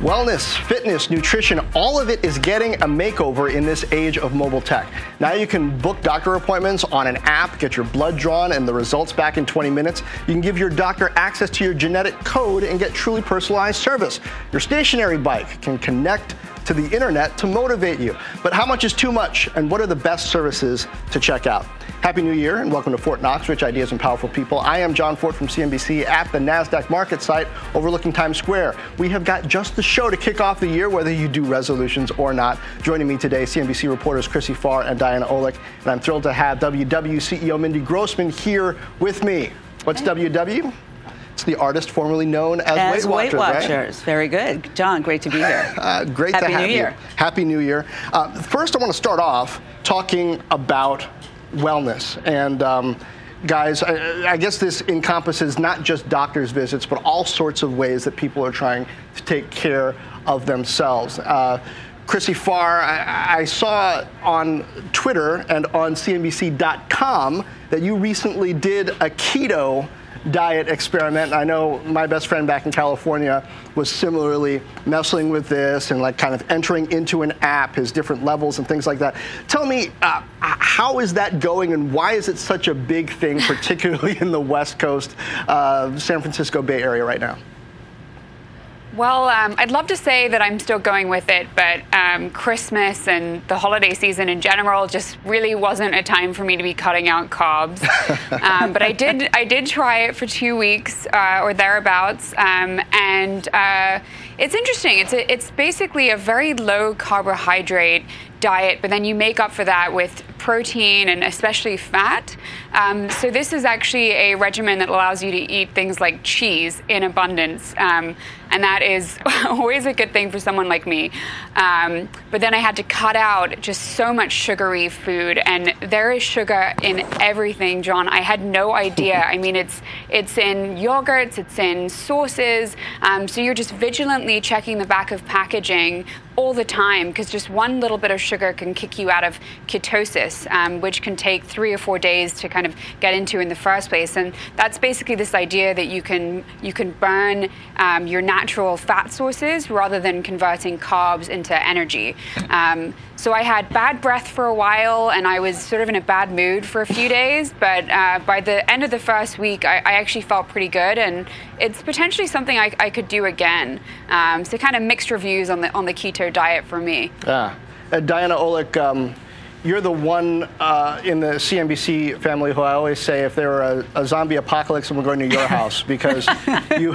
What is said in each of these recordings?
Wellness, fitness, nutrition, all of it is getting a makeover in this age of mobile tech. Now you can book doctor appointments on an app, get your blood drawn and the results back in 20 minutes. You can give your doctor access to your genetic code and get truly personalized service. Your stationary bike can connect to the internet to motivate you. But how much is too much and what are the best services to check out? Happy New Year and welcome to Fortt Knox, Rich Ideas and Powerful People. I am John Fortt from CNBC at the NASDAQ market site overlooking Times Square. We have got just the show to kick off the year, whether you do resolutions or not. Joining me today, CNBC reporters Chrissy Farr and Diana Olick. And I'm thrilled to have WW CEO Mindy Grossman here with me. What's WW? The artist formerly known as, as Weight Watchers. Weight Watchers. Right? Very good. John, great to be here. Uh, great Happy to have New you. Year. Happy New Year. Uh, first, I want to start off talking about wellness. And um, guys, I, I, guess this encompasses not just doctor's visits, but all sorts of ways that people are trying to take care of themselves. Uh, Chrissy Farr, I, I, saw on Twitter and on CNBC.com that you recently did a keto diet experiment. I know my best friend back in California was similarly messing with this and like kind of entering into an app his different levels and things like that. Tell me, uh, how is that going and why is it such a big thing, particularly in the West Coast, uh, San Francisco Bay Area right now? Well, um, I'd love to say that I'm still going with it, but um, Christmas and the holiday season in general just really wasn't a time for me to be cutting out carbs. um, but I did, I did try it for two weeks uh, or thereabouts, um, and uh, it's interesting. It's a, it's basically a very low carbohydrate diet, but then you make up for that with protein and especially fat. Um, so this is actually a regimen that allows you to eat things like cheese in abundance, um, and that is always a good thing for someone like me. Um, but then I had to cut out just so much sugary food, and there is sugar in everything, John. I had no idea. I mean, it's it's in yogurts, it's in sauces. Um, so you're just vigilantly checking the back of packaging all the time because just one little bit of sugar can kick you out of ketosis, um, which can take three or four days to kind of get into in the first place. And that's basically this idea that you can you can burn um, your natural fat sources rather than converting carbs into energy. Um, so I had bad breath for a while, and I was sort of in a bad mood for a few days. But uh, by the end of the first week, I, I, actually felt pretty good, and it's potentially something I, I could do again. Um, so kind of mixed reviews on the on the keto diet for me. Yeah, uh, Diana Olick. Um, you're the one uh, in the CNBC family who I always say if there were a, a zombie apocalypse, I'm going to your house because you.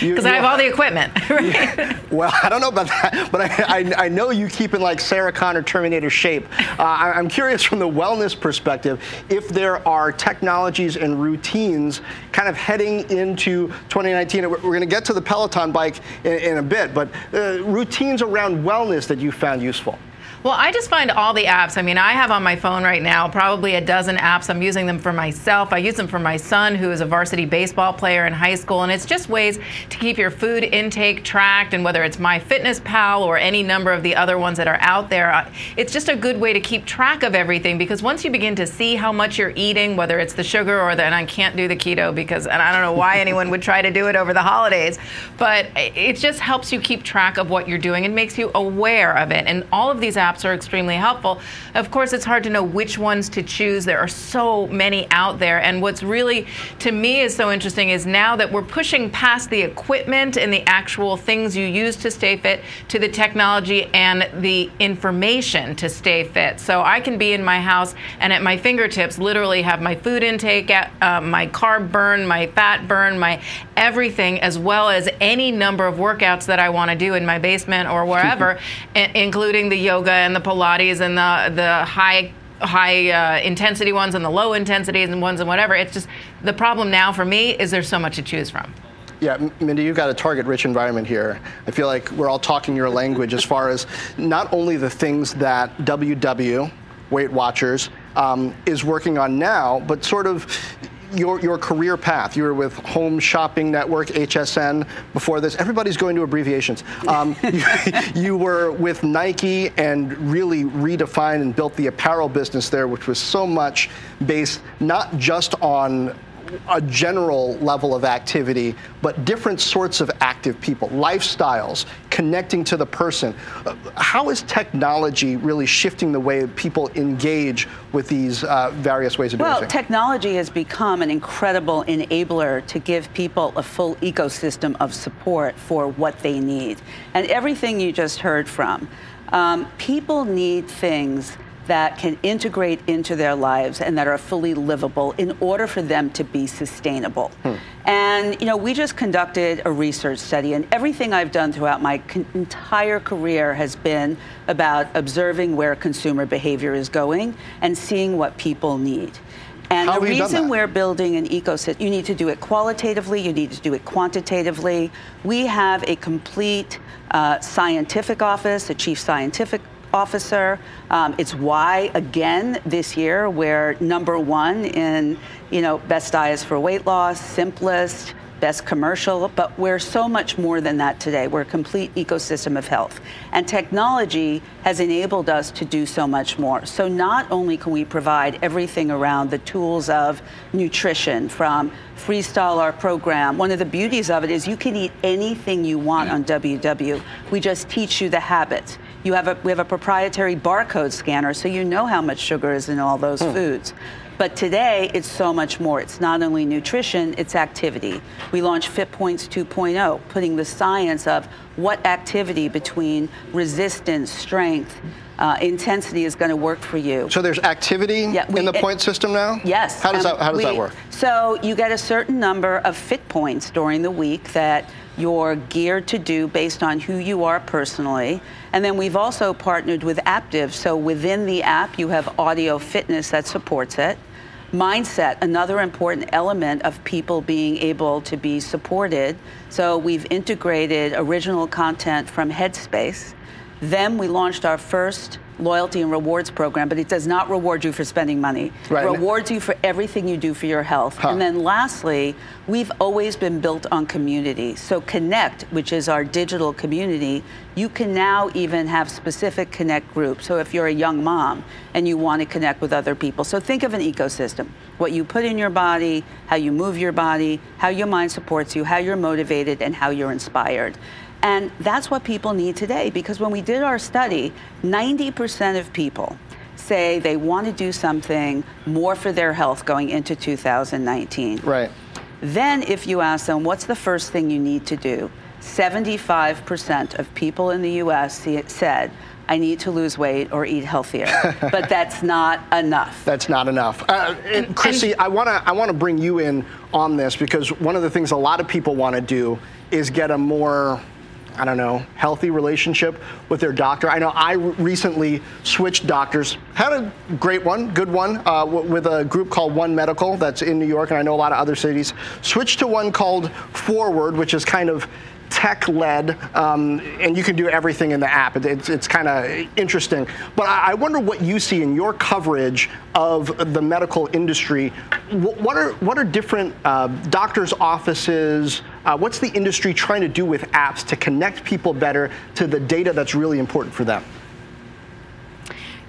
Because I have all the equipment. Right? well, I don't know about that, but I, I, I, know you keep in like Sarah Connor Terminator shape. Uh, I, I'm curious from the wellness perspective if there are technologies and routines kind of heading into 2019. We're, we're going to get to the Peloton bike in, in a bit, but uh, routines around wellness that you found useful. Well, I just find all the apps. I mean, I have on my phone right now probably a dozen apps. I'm using them for myself. I use them for my son, who is a varsity baseball player in high school. And it's just ways to keep your food intake tracked. And whether it's MyFitnessPal or any number of the other ones that are out there, uh, it's just a good way to keep track of everything. Because once you begin to see how much you're eating, whether it's the sugar or the, and I can't do the keto because, and I don't know why anyone would try to do it over the holidays, but it just helps you keep track of what you're doing and makes you aware of it. And all of these apps apps are extremely helpful. Of course, it's hard to know which ones to choose. There are so many out there. And what's really, to me, is so interesting is now that we're pushing past the equipment and the actual things you use to stay fit to the technology and the information to stay fit. So I can be in my house and at my fingertips literally have my food intake, uh, my carb burn, my fat burn, my everything, as well as any number of workouts that I want to do in my basement or wherever, including the yoga and the Pilates and the the high high uh, intensity ones and the low intensity and ones and whatever. It's just the problem now for me is there's so much to choose from. Yeah, Mindy, you've got a target rich environment here. I feel like we're all talking your language as far as not only the things that WW, Weight Watchers, um, is working on now, but sort of your, your career path. You were with Home Shopping Network, HSN, before this. Everybody's going to abbreviations. Um, you, you, were with Nike and really redefined and built the apparel business there, which was so much based not just on a general level of activity, but different sorts of active people, lifestyles, connecting to the person. Uh, how is technology really shifting the way people engage with these uh, various ways of doing well, things? Well, technology has become an incredible enabler to give people a full ecosystem of support for what they need. And everything you just heard from, um, people need things that can integrate into their lives and that are fully livable in order for them to be sustainable. Hmm. And, you know, we just conducted a research study, and everything I've done throughout my con- entire career has been about observing where consumer behavior is going and seeing what people need. And How the reason we're building an ecosystem, you need to do it qualitatively, you need to do it quantitatively. We have a complete uh, scientific office, a chief scientific officer. Um, it's why, again, this year we're number one in, you know, best diets for weight loss, simplest, best commercial, but we're so much more than that today. We're a complete ecosystem of health. And technology has enabled us to do so much more. So not only can we provide everything around the tools of nutrition from Freestyle, our program, one of the beauties of it is you can eat anything you want on WW. We just teach you the habits. You have a, we have a proprietary barcode scanner, so you know how much sugar is in all those hmm. foods. But today, it's so much more. It's not only nutrition, it's activity. We launched FitPoints 2.0, putting the science of what activity between resistance, strength, uh, intensity is going to work for you. So there's activity yeah, we, in the point system now? Yes. How does, um, that, how does we, that work? So you get a certain number of fit points during the week that you're geared to do based on who you are personally. And then we've also partnered with Aaptiv. So within the app, you have audio fitness that supports it. Mindset, another important element of people being able to be supported. So we've integrated original content from Headspace. Then we launched our first loyalty and rewards program, but it does not reward you for spending money. Right. It rewards you for everything you do for your health. Huh. And then lastly, we've always been built on community. So Connect, which is our digital community, you can now even have specific Connect groups. So if you're a young mom and you want to connect with other people, so think of an ecosystem. What you put in your body, how you move your body, how your mind supports you, how you're motivated, and how you're inspired. And that's what people need today because when we did our study, 90% of people say they want to do something more for their health going into 2019. Right. Then, if you ask them, what's the first thing you need to do? 75% of people in the US said, I need to lose weight or eat healthier. but that's not enough. That's not enough. Uh, Chrissy, I want to I want to bring you in on this because one of the things a lot of people want to do is get a more I don't know, healthy relationship with their doctor. I know I recently switched doctors, had a great one, good one, uh, w- with a group called One Medical that's in New York, and I know a lot of other cities. Switched to one called Forward, which is kind of tech led, um, and you can do everything in the app. It's, it's kind of interesting. But I, wonder what you see in your coverage of the medical industry. What are, what are different uh, doctors' offices? Uh, what's the industry trying to do with apps to connect people better to the data that's really important for them?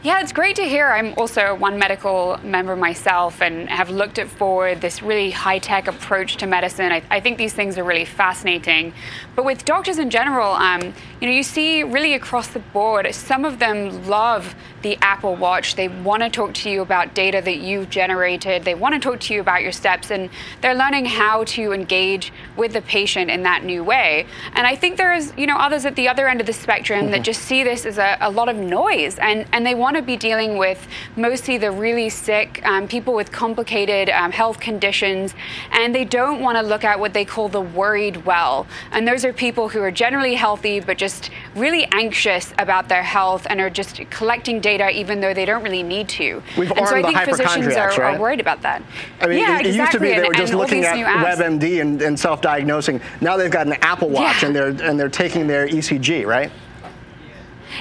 Yeah, it's great to hear. I'm also one medical member myself and have looked at forward this really high tech approach to medicine. I, I, think these things are really fascinating. But with doctors in general, um, you know, you see really across the board, some of them love the Apple Watch. They want to talk to you about data that you've generated. They want to talk to you about your steps, and they're learning how to engage with the patient in that new way. And I think there is, you know, others at the other end of the spectrum mm-hmm. that just see this as a, a lot of noise, and, and they want want to be dealing with mostly the really sick, um, people with complicated um, health conditions, and they don't want to look at what they call the worried well. And those are people who are generally healthy but just really anxious about their health and are just collecting data even though they don't really need to. We've and so I think physicians are, right? are worried about that. I mean, yeah, it, it exactly. used to be they and, were just and looking at. WebMD and, and self-diagnosing. Now they've got an Apple Watch Yeah. and they're and they're taking their ECG, right?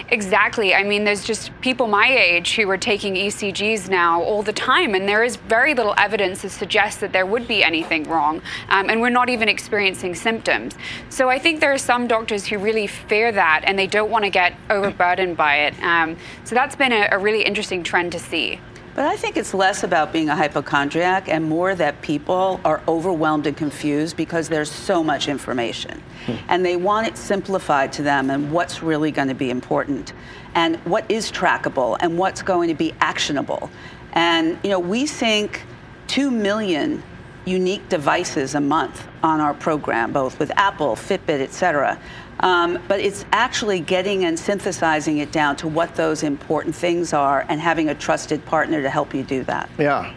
Exactly. I mean, there's just people my age who are taking ECGs now all the time, and there is very little evidence to suggest that there would be anything wrong, um, and we're not even experiencing symptoms. So I think there are some doctors who really fear that, and they don't want to get overburdened by it. Um, so that's been a, a really interesting trend to see. But I think it's less about being a hypochondriac and more that people are overwhelmed and confused because there's so much information. Hmm. And they want it simplified to them and what's really going to be important and what is trackable and what's going to be actionable. And, you know, we sync 2 million unique devices a month on our program, both with Apple, Fitbit, et cetera. Um, but it's actually getting and synthesizing it down to what those important things are and having a trusted partner to help you do that. Yeah.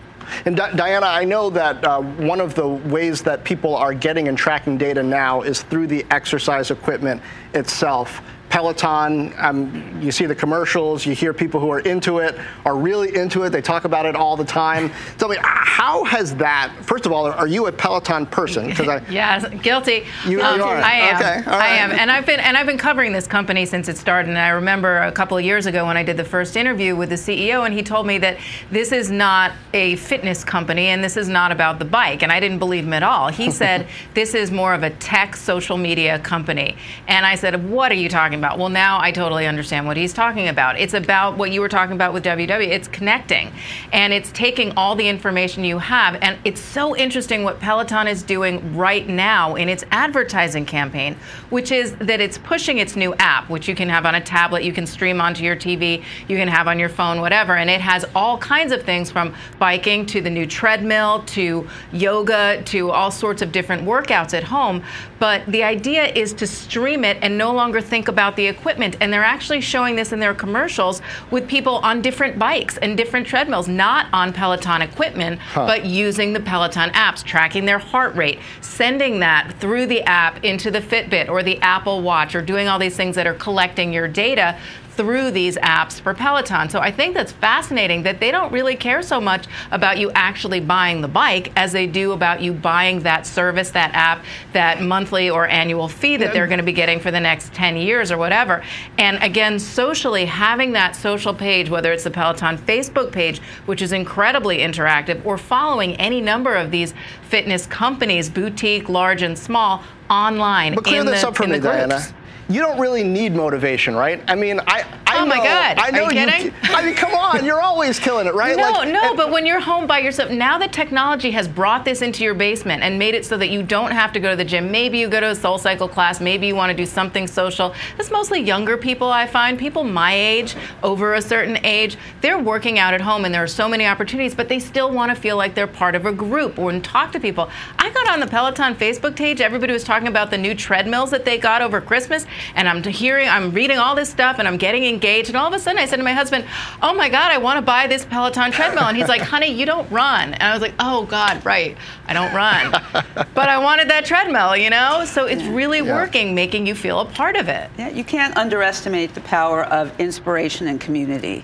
And Di- Diana, I know that uh, one of the ways that people are getting and tracking data now is through the exercise equipment itself. Peloton, um, you see the commercials, you hear people who are into it, are really into it, they talk about it all the time. Tell me, how has that, first of all, are you a Peloton person? Because I, Yes, guilty. You- you are. I am. Okay, all I am, and I've been and I've been covering this company since it started. And I remember a couple of years ago when I did the first interview with the CEO, and he told me that this is not a fitness company and this is not about the bike. And I didn't believe him at all. He said this is more of a tech social media company. And I said, what are you talking about? Well, now I totally understand what he's talking about. It's about what you were talking about with WW. It's connecting, and it's taking all the information you have. And it's so interesting what Peloton is doing right now in its advertising campaign, which is that it's pushing its new app, which you can have on a tablet, you can stream onto your TV, you can have on your phone, whatever. And it has all kinds of things from biking to the new treadmill to yoga to all sorts of different workouts at home. But the idea is to stream it and no longer think about the equipment. And they're actually showing this in their commercials with people on different bikes and different treadmills, not on Peloton equipment, but using the Peloton apps, tracking their heart rate, sending that through the app into the Fitbit or the Apple Watch, or doing all these things that are collecting your data through these apps for Peloton. So I think that's fascinating that they don't really care so much about you actually buying the bike as they do about you buying that service, that app, that monthly or annual fee that they're going to be getting for the next 10 years or whatever. And again, socially, having that social page, whether it's the Peloton Facebook page, which is incredibly interactive, or following any number of these fitness companies, boutique, large, and small, online. but clear in this the, up for me. Diana. You don't really need motivation, right? I mean, I, I Oh know, my God. I Are know you kidding? I mean, come on, you're always killing it, right? No, Like, no, and- but when you're home by yourself, now that technology has brought this into your basement and made it so that you don't have to go to the gym. Maybe you go to a soul cycle class, maybe you want to do something social. It's mostly younger people, I find, people my age, over a certain age. They're working out at home and there are so many opportunities, but they still want to feel like they're part of a group or and talk to people. I got on the Peloton Facebook page, everybody was talking about the new treadmills that they got over Christmas, and I'm hearing, I'm reading all this stuff and I'm getting engaged, and all of a sudden I said to my husband, Oh my God, I want to buy this Peloton treadmill. And he's like, Honey, you don't run. And I was like, Oh God, right. I don't run. but I wanted that treadmill, you know? So it's really Yeah. working, making you feel a part of it. Yeah, you can't underestimate the power of inspiration and community.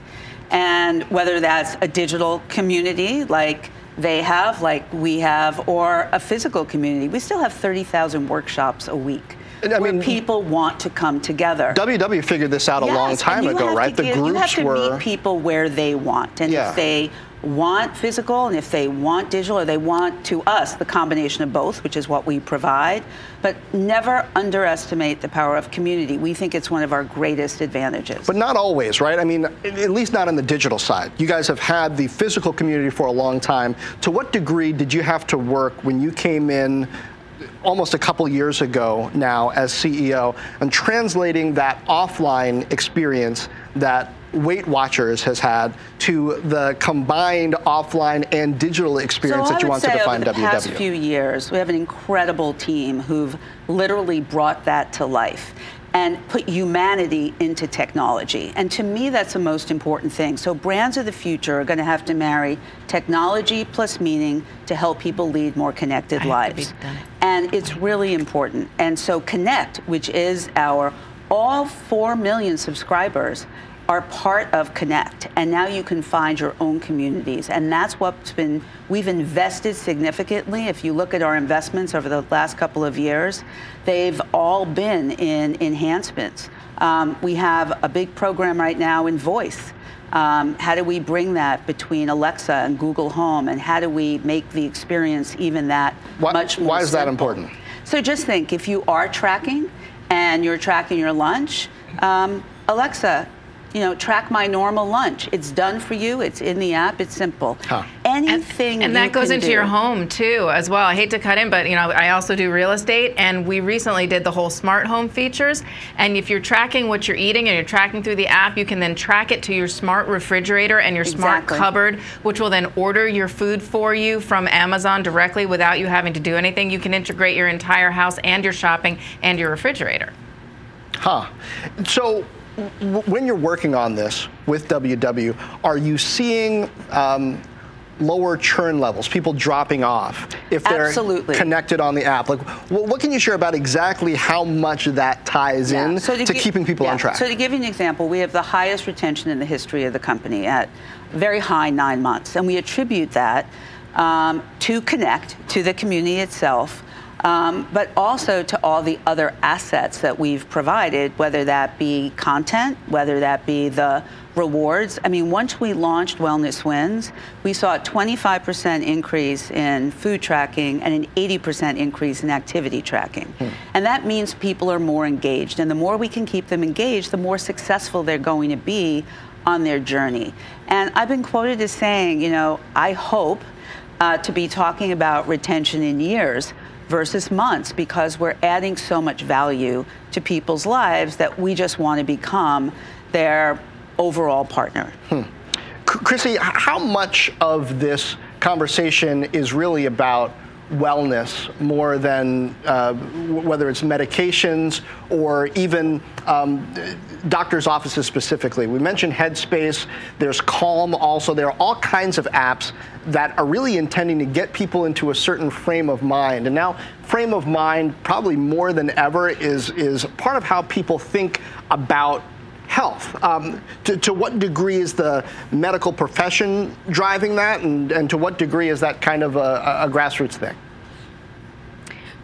And whether that's a digital community like they have, like we have, or a physical community, we still have 30,000 workshops a week. And I where mean- people want to come together. WW figured this out a long time ago, right? The give- You have to were. meet people where they want, and Yeah. if they want physical, and if they want digital, or they want to us the combination of both, which is what we provide. But never underestimate the power of community. We think it's one of our greatest advantages. But not always, right? I mean, at least not on the digital side. You guys have had the physical community for a long time. To what degree did you have to work when you came in almost a couple years ago now as CEO and translating that offline experience that Weight Watchers has had to the combined offline and digital experience so that you want to define over the past few years, we have an incredible team who've literally brought that to life. And put humanity into technology. And to me, that's the most important thing. So, brands of the future are going to have to marry technology plus meaning to help people lead more connected lives. And it's really important. And so, Connect, which is our all 4 million subscribers, are part of Connect. And now you can find your own communities. And that's what's been, we've invested significantly. If you look at our investments over the last couple of years, they've all been in enhancements. Um, we have a big program right now in voice. Um, how do we bring that between Alexa and Google Home, and how do we make the experience even that why, much more? Why is simple? that important? So just think, if you are tracking and you're tracking your lunch, um, Alexa, you know, track my normal lunch. It's done for you. It's in the app. It's simple. Huh. Anything. And, and that goes into do. your home too, as well. I hate to cut in, but you know, I also do real estate, and we recently did the whole smart home features. And if you're tracking what you're eating and you're tracking through the app, you can then track it to your smart refrigerator and your smart Exactly. cupboard, which will then order your food for you from Amazon directly without you having to do anything. You can integrate your entire house and your shopping and your refrigerator. Huh. So, w- when you're working on this with WW, are you seeing um, lower churn levels, people dropping off if they're Absolutely. connected on the app? Like, wh- what can you share about exactly how much that ties Yeah. in So to, gi- keeping people yeah. on track? So to give you an example, we have the highest retention in the history of the company at very high nine months, and we attribute that um, to connect to the community itself. Um, but also to all the other assets that we've provided, whether that be content, whether that be the rewards. I mean, once we launched Wellness Wins, we saw a 25% increase in food tracking and an 80% increase in activity tracking. And that means people are more engaged. And the more we can keep them engaged, the more successful they're going to be on their journey. And I've been quoted as saying, you know, I hope uh, to be talking about retention in years versus months because we're adding so much value to people's lives that we just want to become their overall partner. Hmm. C- Chrissy, how much of this conversation is really about wellness more than uh, whether it's medications or even um, doctors' offices specifically? We mentioned Headspace, there's Calm also. There are all kinds of apps that are really intending to get people into a certain frame of mind. And now, frame of mind, probably more than ever, is, is part of how people think about health. Um, to, to what degree is the medical profession driving that, and, and to what degree is that kind of a, a grassroots thing?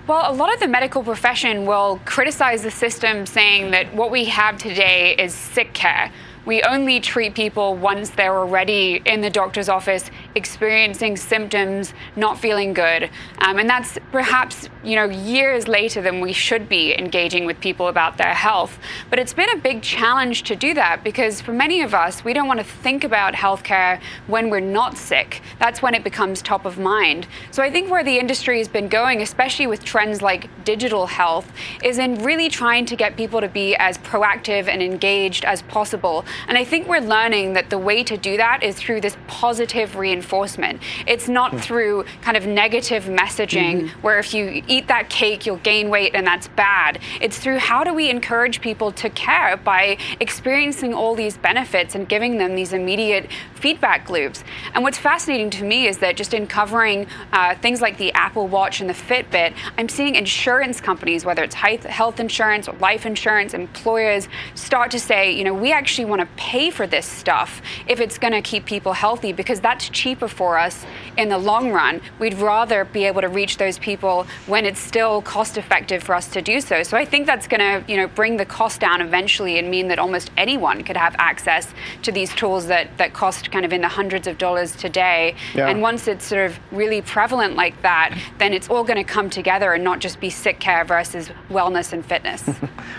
Well, a lot of the medical profession will criticize the system, saying that what we have today is sick care. We only treat people once they're already in the doctor's office, experiencing symptoms, not feeling good. Um, and that's perhaps, you know, years later than we should be engaging with people about their health. But it's been a big challenge to do that because for many of us, we don't want to think about healthcare when we're not sick. That's when it becomes top of mind. So I think where the industry has been going, especially with trends like digital health, is in really trying to get people to be as proactive and engaged as possible. And I think we're learning that the way to do that is through this positive reinforcement. It's not through kind of negative messaging where if you eat that cake, you'll gain weight and that's bad. It's through how do we encourage people to care by experiencing all these benefits and giving them these immediate feedback loops. And what's fascinating to me is that just in covering uh, things like the Apple Watch and the Fitbit, I'm seeing insurance companies, whether it's health health insurance or life insurance, employers start to say, you know, we actually want to pay for this stuff if it's going to keep people healthy because that's cheaper for us in the long run. We'd rather be able to reach those people when it's still cost effective for us to do so. So I think that's going to, you know, bring the cost down eventually and mean that almost anyone could have access to these tools that, that cost kind of in the hundreds of dollars today. Yeah. And once it's sort of really prevalent like that, then it's all going to come together and not just be sick care versus wellness and fitness.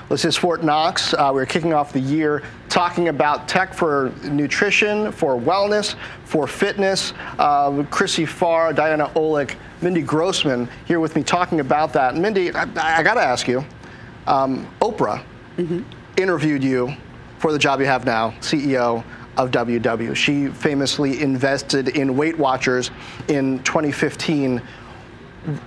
This is Fortt Knox. Uh, we're kicking off the year talking about tech for nutrition, for wellness, for fitness. Uh, Chrissy Farr, Diana Olick, Mindy Grossman here with me talking about that. And Mindy, I, I got to ask you um, Oprah interviewed you for the job you have now, CEO of WW. She famously invested in Weight Watchers in 2015.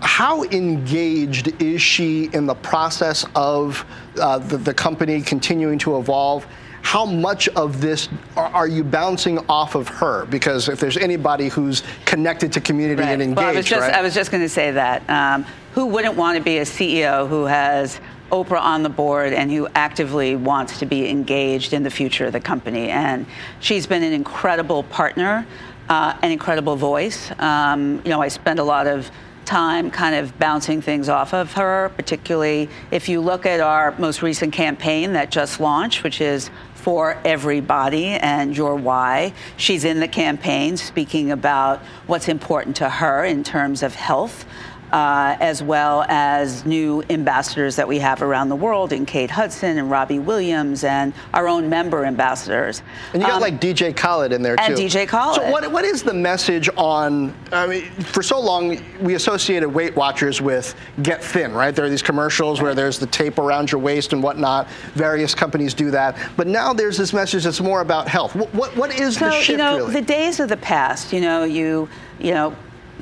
how engaged is she in the process of uh, the, the company continuing to evolve? How much of this are, are, you bouncing off of her? Because if there's anybody who's connected to community right. and engaged, well, I was just, right? I was just going to say that. Um, who wouldn't want to be a CEO who has Oprah on the board and who actively wants to be engaged in the future of the company? And she's been an incredible partner, uh, an incredible voice. Um, you know, I spend a lot of time kind of bouncing things off of her, particularly if you look at our most recent campaign that just launched, which is for everybody and your why. She's in the campaign speaking about what's important to her in terms of health uh, as well as new ambassadors that we have around the world in Kate Hudson and Robbie Williams and our own member ambassadors. And you got um, like DJ Khaled in there too. And DJ Khaled. So what, what is the message on, I mean, for so long we associated Weight Watchers with get thin, right? There are these commercials right. where there's the tape around your waist and whatnot. Various companies do that. But now there's this message that's more about health. What, what, what is so, the shift you know, really? The days of the past, you know, you, you know,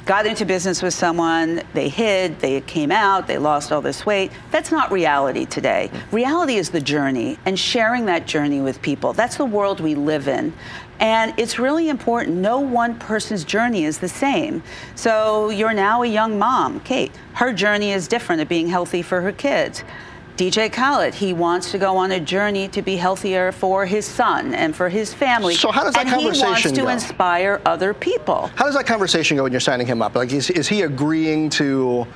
got into business with someone, they hid, they came out, they lost all this weight. That's not reality today. Reality is the journey and sharing that journey with people. That's the world we live in. And it's really important. No one person's journey is the same. So you're now a young mom, Kate. Her journey is different of being healthy for her kids. DJ Khaled, he wants to go on a journey to be healthier for his son and for his family. So how does that and conversation he wants to go? inspire other people. How does that conversation go when you're signing him up? Like, is, is he agreeing to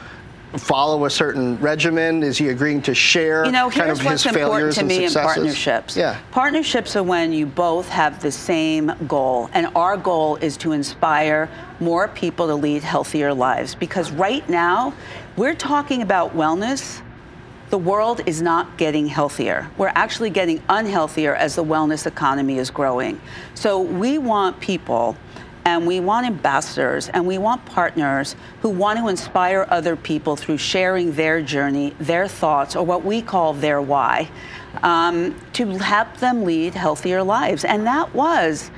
follow a certain regimen? Is he agreeing to share you know, kind of his failures to me in partnerships. Yeah. Partnerships are when you both have the same goal, and our goal is to inspire more people to lead healthier lives. Because right now, we're talking about wellness the world is not getting healthier. We're actually getting unhealthier as the wellness economy is growing. So we want people and we want ambassadors and we want partners who want to inspire other people through sharing their journey, their thoughts, or what we call their why, um, to help them lead healthier lives. And that was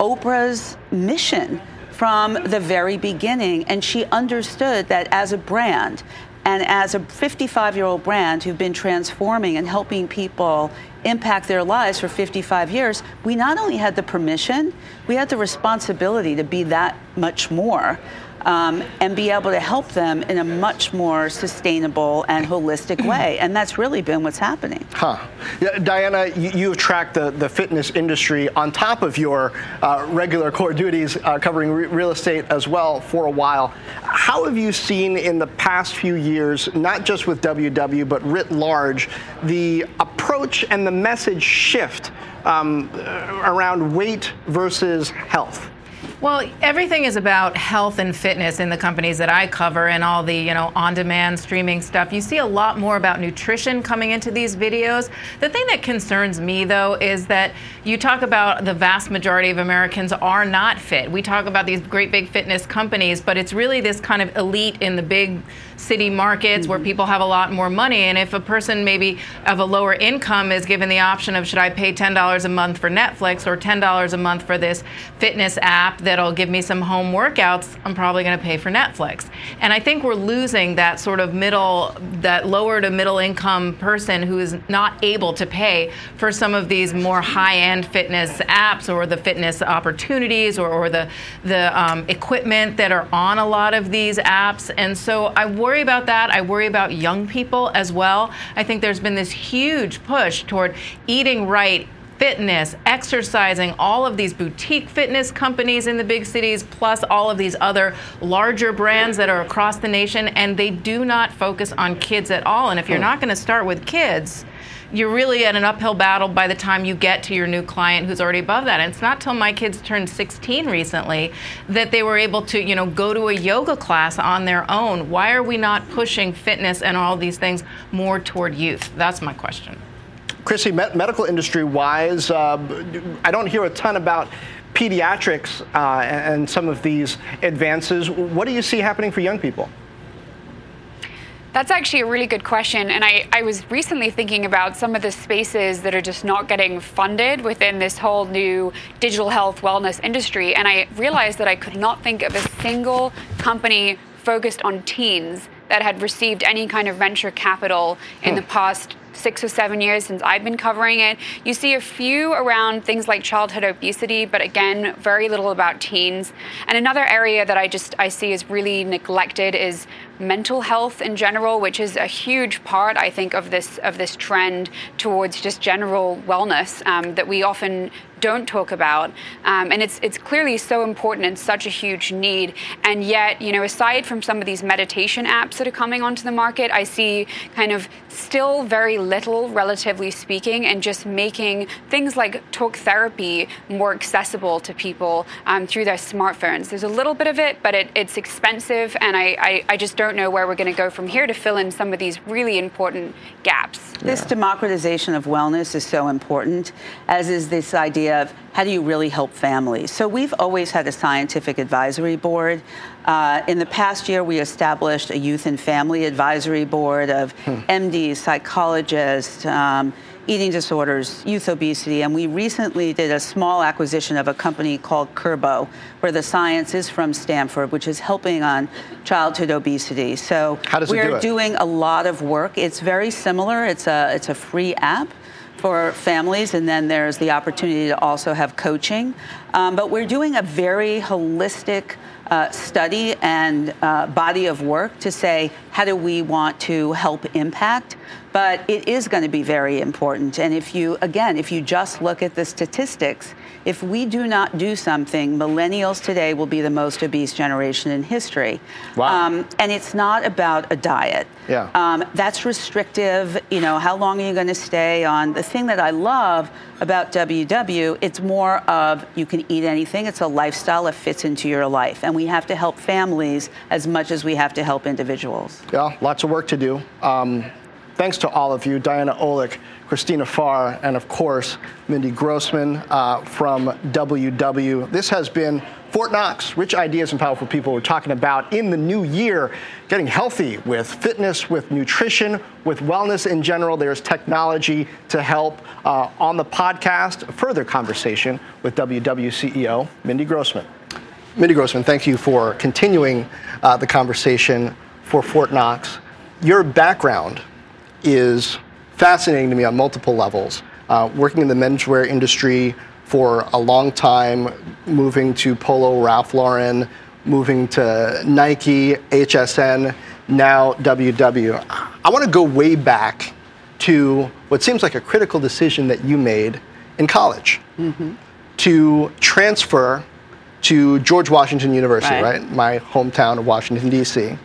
Oprah's mission from the very beginning. And she understood that as a brand, and as a 55 year old brand who've been transforming and helping people impact their lives for 55 years, we not only had the permission, we had the responsibility to be that much more um, and be able to help them in a much more sustainable and holistic way. And that's really been what's happening. Huh. Yeah, Diana, you, you, have tracked the, the fitness industry on top of your uh, regular core duties uh, covering re- real estate as well for a while. How have you seen in the past few years, not just with WW, but writ large, the approach and the message shift um, around weight versus health? Well, everything is about health and fitness in the companies that I cover and all the, you know, on-demand streaming stuff. You see a lot more about nutrition coming into these videos. The thing that concerns me though is that you talk about the vast majority of Americans are not fit. We talk about these great big fitness companies, but it's really this kind of elite in the big city markets mm-hmm. where people have a lot more money. And if a person maybe of a lower income is given the option of should I pay $10 a month for Netflix or $10 a month for this fitness app that'll give me some home workouts, I'm probably going to pay for Netflix. And I think we're losing that sort of middle, that lower to middle income person who is not able to pay for some of these more high end fitness apps or the fitness opportunities or, or the, the um, equipment that are on a lot of these apps. And so I worry about that. I worry about young people as well. I think there's been this huge push toward eating right fitness, exercising, all of these boutique fitness companies in the big cities, plus all of these other larger brands that are across the nation, and they do not focus on kids at all. And if you're hmm. not going to start with kids, you're really at an uphill battle by the time you get to your new client who's already above that. And it's not till my kids turned 16 recently that they were able to, you know, go to a yoga class on their own. Why are we not pushing fitness and all these things more toward youth? That's my question. Chrissy, medical industry wise, uh, I don't hear a ton about pediatrics uh, and some of these advances. What do you see happening for young people? That's actually a really good question. And I, I was recently thinking about some of the spaces that are just not getting funded within this whole new digital health wellness industry. And I realized that I could not think of a single company focused on teens that had received any kind of venture capital in the past six or seven years since I've been covering it. You see a few around things like childhood obesity, but again, very little about teens. And another area that I just I see is really neglected is mental health in general, which is a huge part, I think, of this of this trend towards just general wellness um, that we often don't talk about. Um, and it's it's clearly so important and such a huge need. And yet, you know, aside from some of these meditation apps that are coming onto the market, I see kind of still very little, relatively speaking, and just making things like talk therapy more accessible to people um, through their smartphones. There's a little bit of it, but it, it's expensive, and I, I, I just don't know where we're going to go from here to fill in some of these really important gaps. This democratization of wellness is so important, as is this idea of how do you really help families. So we've always had a scientific advisory board. Uh, in the past year, we established a youth and family advisory board of MDs, psychologists, um, eating disorders, youth obesity, and we recently did a small acquisition of a company called Kurbo, where the science is from Stanford, which is helping on childhood obesity. So How does it we're do doing a lot of work. It's very similar. It's a it's a free app for families, and then there's the opportunity to also have coaching. Um, but we're doing a very holistic uh, study and uh, body of work to say how do we want to help impact. But it is going to be very important. And if you, again, if you just look at the statistics, if we do not do something, millennials today will be the most obese generation in history. Wow. Um, and it's not about a diet. Yeah. Um, that's restrictive. You know, how long are you going to stay on? The thing that I love about WW, it's more of you can eat anything. It's a lifestyle that fits into your life. And we have to help families as much as we have to help individuals. Yeah, lots of work to do. Um, thanks to all of you, Diana Olick, Christina Farr, and of course, Mindy Grossman uh, from WW. This has been Fortt Knox, Rich Ideas and Powerful People. We're talking about in the new year, getting healthy with fitness, with nutrition, with wellness in general. There's technology to help. Uh, on the podcast, further conversation with WW CEO Mindy Grossman. Mindy Grossman, thank you for continuing uh, the conversation for Fortt Knox. Your background is fascinating to me on multiple levels. Uh, working in the menswear industry for a long time, moving to Polo, Ralph Lauren, moving to Nike, HSN, now WW. I want to go way back to what seems like a critical decision that you made in college to transfer to George Washington University, Right. right? My hometown of Washington, D.C.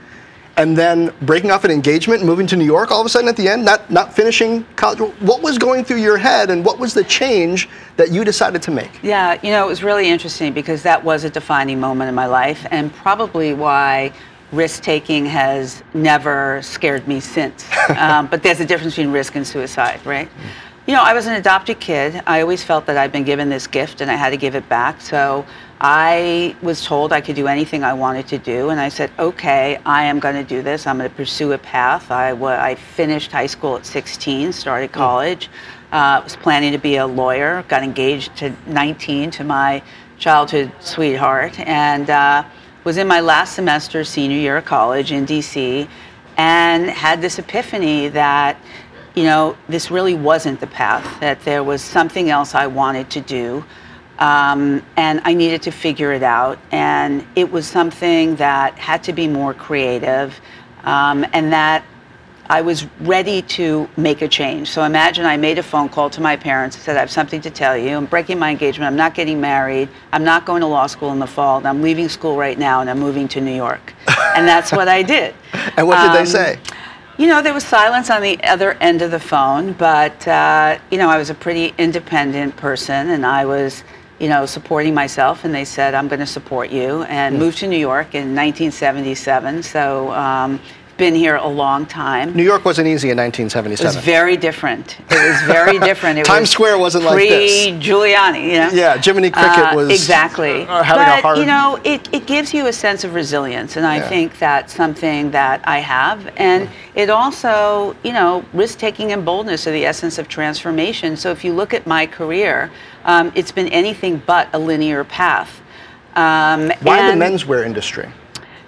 And then breaking off an engagement, moving to New York all of a sudden at the end, not, not finishing college. What was going through your head and what was the change that you decided to make? Yeah, you know, it was really interesting because that was a defining moment in my life and probably why risk taking has never scared me since. um, but there's a difference between risk and suicide, right? You know, I was an adopted kid. I always felt that I'd been given this gift and I had to give it back. So I was told I could do anything I wanted to do. And I said, okay, I am going to do this. I'm going to pursue a path. I, I finished high school at 16, started college, uh, was planning to be a lawyer, got engaged to 19 to my childhood sweetheart, and uh, was in my last semester, senior year of college in DC, and had this epiphany that you know, this really wasn't the path, that there was something else I wanted to do. Um, and I needed to figure it out. And it was something that had to be more creative um, and that I was ready to make a change. So imagine I made a phone call to my parents and said, I have something to tell you. I'm breaking my engagement. I'm not getting married. I'm not going to law school in the fall. And I'm leaving school right now and I'm moving to New York. and that's what I did. And what did Um, they say? You know, there was silence on the other end of the phone, but, uh, you know, I was a pretty independent person and I was, you know, supporting myself. And they said, I'm going to support you and moved to New York in 1977. So, um, been here a long time. New York wasn't easy in 1977. It was very different. It was very different. It Times was Square wasn't like this. Pre-Giuliani, you know. Yeah, Jiminy Cricket Uh, was exactly. uh, but hard. you know, it, it gives you a sense of resilience, and I Yeah. think that's something that I have. And it also, you know, risk taking and boldness are the essence of transformation. So if you look at my career, um, it's been anything but a linear path. Um, Why and- the menswear industry?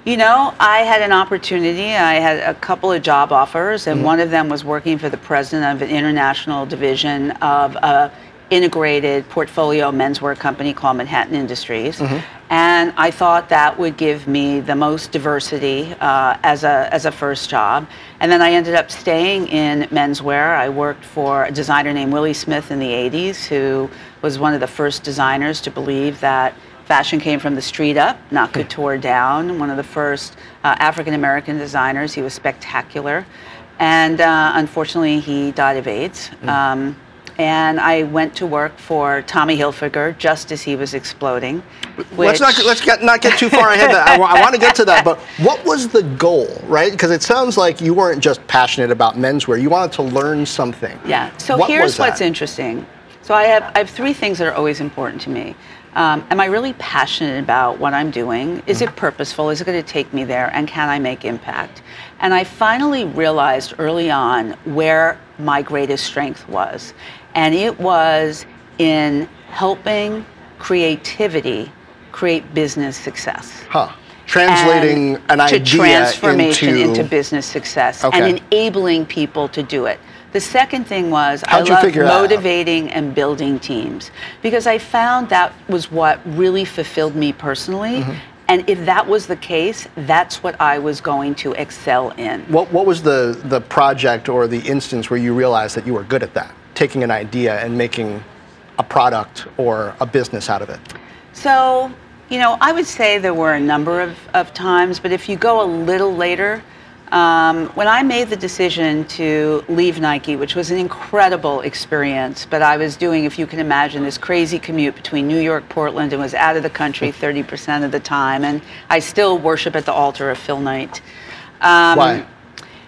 You know, I had an opportunity. I had a couple of job offers, and mm-hmm. one of them was working for the president of an international division of a integrated portfolio menswear company called Manhattan Industries. Mm-hmm. And I thought that would give me the most diversity uh, as, a, as a first job. And then I ended up staying in menswear. I worked for a designer named Willi Smith in the 80s, who was one of the first designers to believe that Fashion came from the street up, not couture down. One of the first uh, African American designers. He was spectacular. And uh, unfortunately, he died of AIDS. Mm. Um, and I went to work for Tommy Hilfiger just as he was exploding. Let's not let's get, not get too far ahead. I, I want to get to that, but what was the goal, right? Because it sounds like you weren't just passionate about menswear; you wanted to learn something. Yeah. So what here's what's interesting. So I have I have three things that are always important to me. Um, am I really passionate about what I'm doing? Is it purposeful? Is it going to take me there? And can I make impact? And I finally realized early on where my greatest strength was. And it was in helping creativity create business success. Huh. Translating an idea to transformation into, into business success okay. and enabling people to do it. The second thing was How'd I love motivating and building teams because I found that was what really fulfilled me personally. Mm-hmm. And if that was the case, that's what I was going to excel in. What, what was the, the project or the instance where you realized that you were good at that? Taking an idea and making a product or a business out of it? So, you know, I would say there were a number of, of times, but if you go a little later, um, when I made the decision to leave Nike, which was an incredible experience, but I was doing, if you can imagine, this crazy commute between New York, Portland, and was out of the country 30% of the time, and I still worship at the altar of Phil Knight. Um, Why?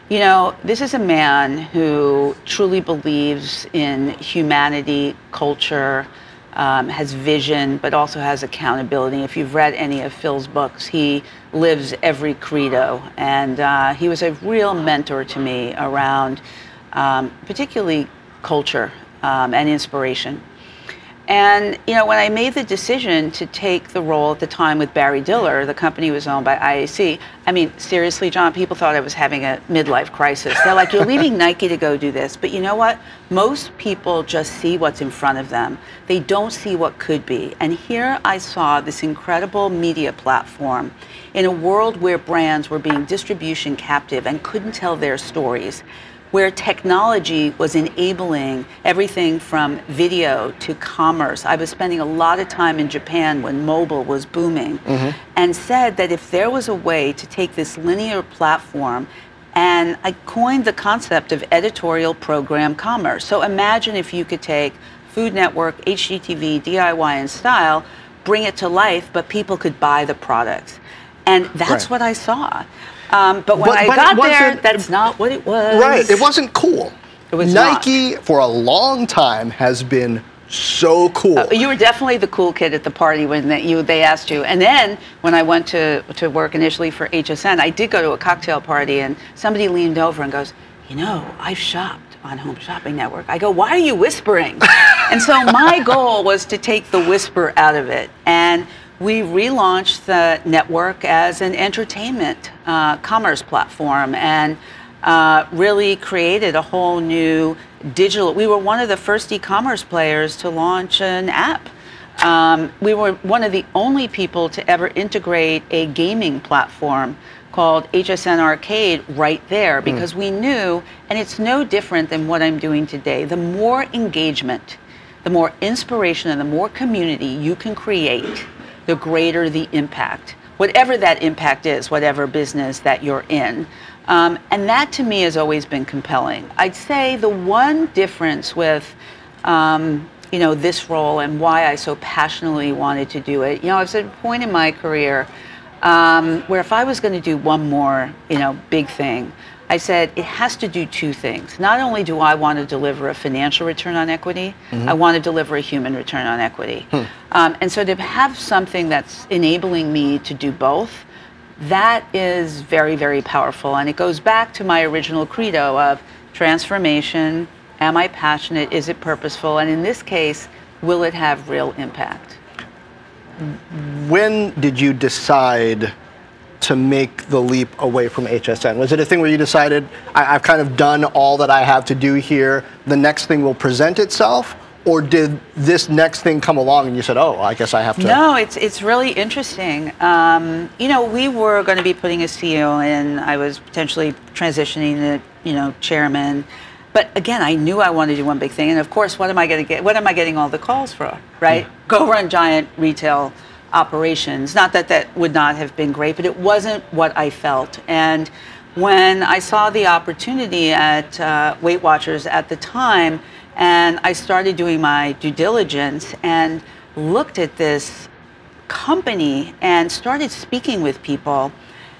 You know, this is a man who truly believes in humanity, culture, um, has vision, but also has accountability. If you've read any of Phil's books, he lives every credo. And uh, he was a real mentor to me around um, particularly culture um, and inspiration. And you know, when I made the decision to take the role at the time with Barry Diller, the company was owned by IAC. I mean, seriously, John, people thought I was having a midlife crisis. They're like, "You're leaving Nike to go do this," but you know what? Most people just see what's in front of them. They don't see what could be. And here I saw this incredible media platform in a world where brands were being distribution captive and couldn't tell their stories where technology was enabling everything from video to commerce. I was spending a lot of time in Japan when mobile was booming mm-hmm. and said that if there was a way to take this linear platform and I coined the concept of editorial program commerce. So imagine if you could take Food Network, HGTV, DIY, and Style, bring it to life, but people could buy the products. And that's right. what I saw. Um, but when but, I but got there, that's not what it was. Right. It wasn't cool. It was Nike not. for a long time has been so cool. Uh, you were definitely the cool kid at the party when they, you they asked you. And then when I went to to work initially for HSN, I did go to a cocktail party, and somebody leaned over and goes, "You know, I've shopped." on Home Shopping Network. I go, why are you whispering? and so my goal was to take the whisper out of it. And we relaunched the network as an entertainment uh, commerce platform and uh, really created a whole new digital. We were one of the first e commerce players to launch an app. Um, we were one of the only people to ever integrate a gaming platform called HSN Arcade right there hmm. because mm. we knew, and it's no different than what I'm doing today, the more engagement, the more inspiration, and the more community you can create the greater the impact, whatever that impact is, whatever business that you're in. Um, and that to me has always been compelling. I'd say the one difference with um, you know this role and why I so passionately wanted to do it. You know, I was at a point in my career um, where if I was going to do one more you know big thing, I said it has to do two things. Not only do I want to deliver a financial return on equity, mm-hmm. I want to deliver a human return on equity. Hmm. Um, and so to have something that's enabling me to do both, that is very, very powerful. And it goes back to my original credo of transformation. Am I passionate? Is it purposeful? And in this case, will it have real impact? When did you decide to make the leap away from HSN? Was it a thing where you decided, I, have kind of done all that I have to do here, the next thing will present itself? Or did this next thing come along and you said, oh, I guess I have to? No, it's, it's really interesting. Um, you know, we were going to be putting a CEO in, I was potentially transitioning to, you know, chairman. But again, I knew I wanted to do one big thing. And of course, what am I going to get? What am I getting all the calls for, right? Mm. Go run giant retail operations. Not that that would not have been great, but it wasn't what I felt. And when I saw the opportunity at uh, Weight Watchers at the time, and I started doing my due diligence and looked at this company and started speaking with people.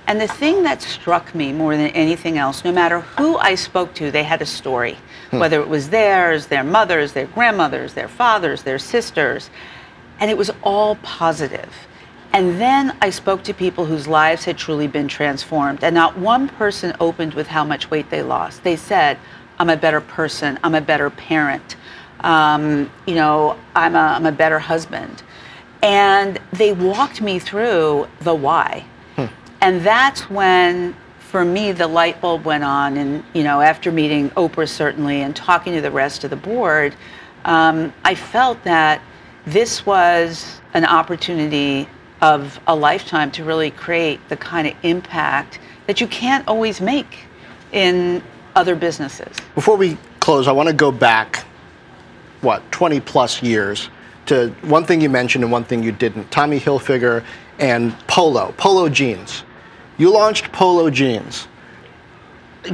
And the thing that struck me more than anything else, no matter who I spoke to, they had a story. Hmm. Whether it was theirs, their mothers, their grandmothers, their fathers, their sisters and it was all positive. And then I spoke to people whose lives had truly been transformed, and not one person opened with how much weight they lost. They said, I'm a better person, I'm a better parent, um, you know, I'm a, I'm a better husband. And they walked me through the why. Hmm. And that's when, for me, the light bulb went on. And, you know, after meeting Oprah, certainly, and talking to the rest of the board, um, I felt that this was an opportunity of a lifetime to really create the kind of impact that you can't always make in other businesses. Before we close, I want to go back, what, 20 plus years to one thing you mentioned and one thing you didn't Tommy Hilfiger and Polo, Polo jeans. You launched Polo jeans.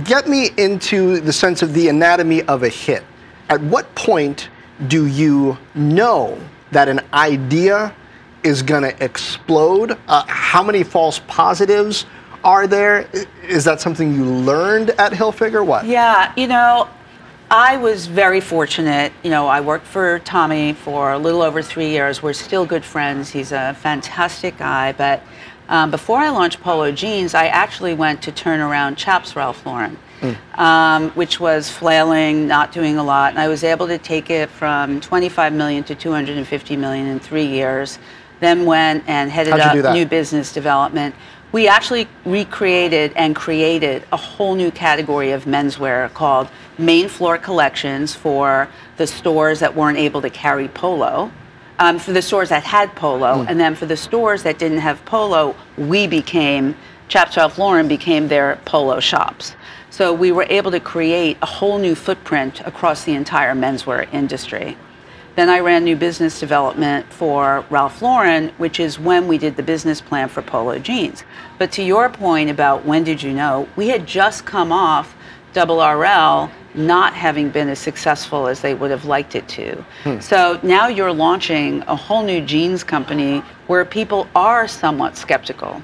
Get me into the sense of the anatomy of a hit. At what point do you know that an idea is going to explode? Uh, how many false positives are there? Is that something you learned at Hilfiger? What? Yeah, you know, I was very fortunate. You know, I worked for Tommy for a little over three years. We're still good friends. He's a fantastic guy. But um, before I launched Polo Jeans, I actually went to turn around Chaps Ralph Lauren mm. um, which was flailing, not doing a lot. And I was able to take it from 25 million to 250 million in three years. Then went and headed up new business development. We actually recreated and created a whole new category of menswear called main floor collections for the stores that weren't able to carry polo. Um, for the stores that had polo, mm. and then for the stores that didn't have polo, we became Chaps Ralph Lauren became their polo shops. So we were able to create a whole new footprint across the entire menswear industry. Then I ran new business development for Ralph Lauren, which is when we did the business plan for Polo Jeans. But to your point about when did you know, we had just come off Double RL not having been as successful as they would have liked it to. Hmm. So now you're launching a whole new jeans company where people are somewhat skeptical.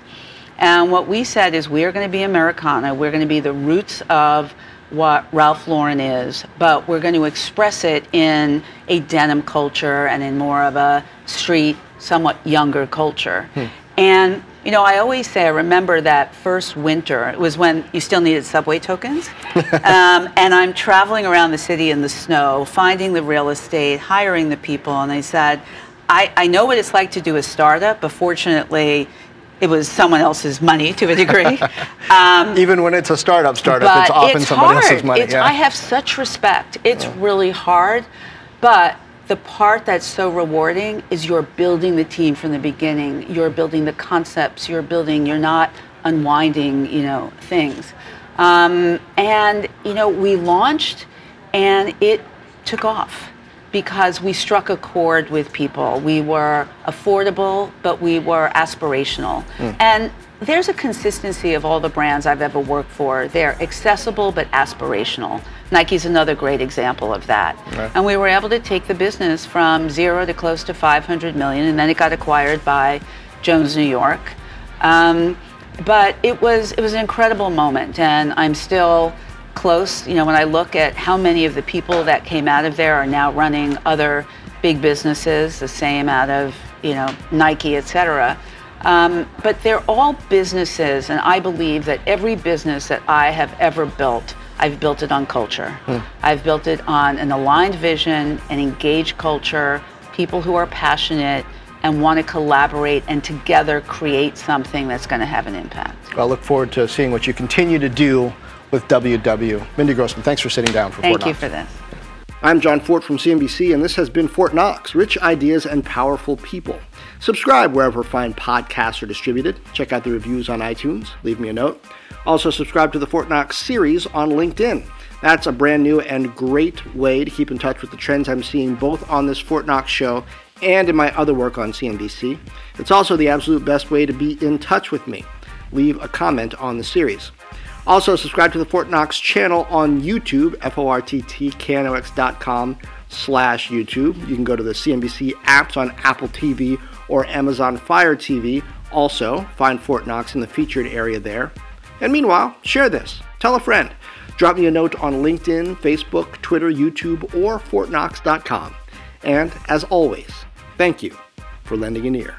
And what we said is we are going to be Americana. We're going to be the roots of what Ralph Lauren is, but we're going to express it in a denim culture and in more of a street, somewhat younger culture. Hmm. And you know, I always say I remember that first winter. It was when you still needed subway tokens, um, and I'm traveling around the city in the snow, finding the real estate, hiring the people, and I said, I, I know what it's like to do a startup, but fortunately, it was someone else's money to a degree. Um, Even when it's a startup startup, it's often it's somebody hard. else's money. Yeah. I have such respect. It's yeah. really hard, but the part that's so rewarding is you're building the team from the beginning. You're building the concepts. You're building. You're not unwinding. You know things. Um, and you know we launched, and it took off because we struck a chord with people. We were affordable, but we were aspirational. Mm. And there's a consistency of all the brands I've ever worked for. They're accessible but aspirational. Nike's another great example of that. Right. And we were able to take the business from zero to close to 500 million, and then it got acquired by Jones New York. Um, but it was it was an incredible moment, and I'm still close. You know, when I look at how many of the people that came out of there are now running other big businesses, the same out of, you know, Nike, et cetera. Um, but they're all businesses, and I believe that every business that I have ever built, I've built it on culture. Hmm. I've built it on an aligned vision, an engaged culture, people who are passionate, and want to collaborate and together create something that's going to have an impact. I look forward to seeing what you continue to do with WW. Mindy Grossman, thanks for sitting down for Thank Fortt Knox. Thank you for this. I'm John Fortt from CNBC, and this has been Fortt Knox Rich Ideas and Powerful People. Subscribe wherever fine podcasts are distributed. Check out the reviews on iTunes. Leave me a note. Also, subscribe to the Fortt Knox series on LinkedIn. That's a brand new and great way to keep in touch with the trends I'm seeing both on this Fortt Knox show and in my other work on CNBC. It's also the absolute best way to be in touch with me. Leave a comment on the series. Also, subscribe to the Fortt Knox channel on YouTube, F-O-R-T-T-K-N-O-X.com slash YouTube. You can go to the CNBC apps on Apple TV or Amazon Fire TV. Also, find Fortt Knox in the featured area there. And meanwhile, share this. Tell a friend. Drop me a note on LinkedIn, Facebook, Twitter, YouTube, or ForttKnox.com. And as always, thank you for lending an ear.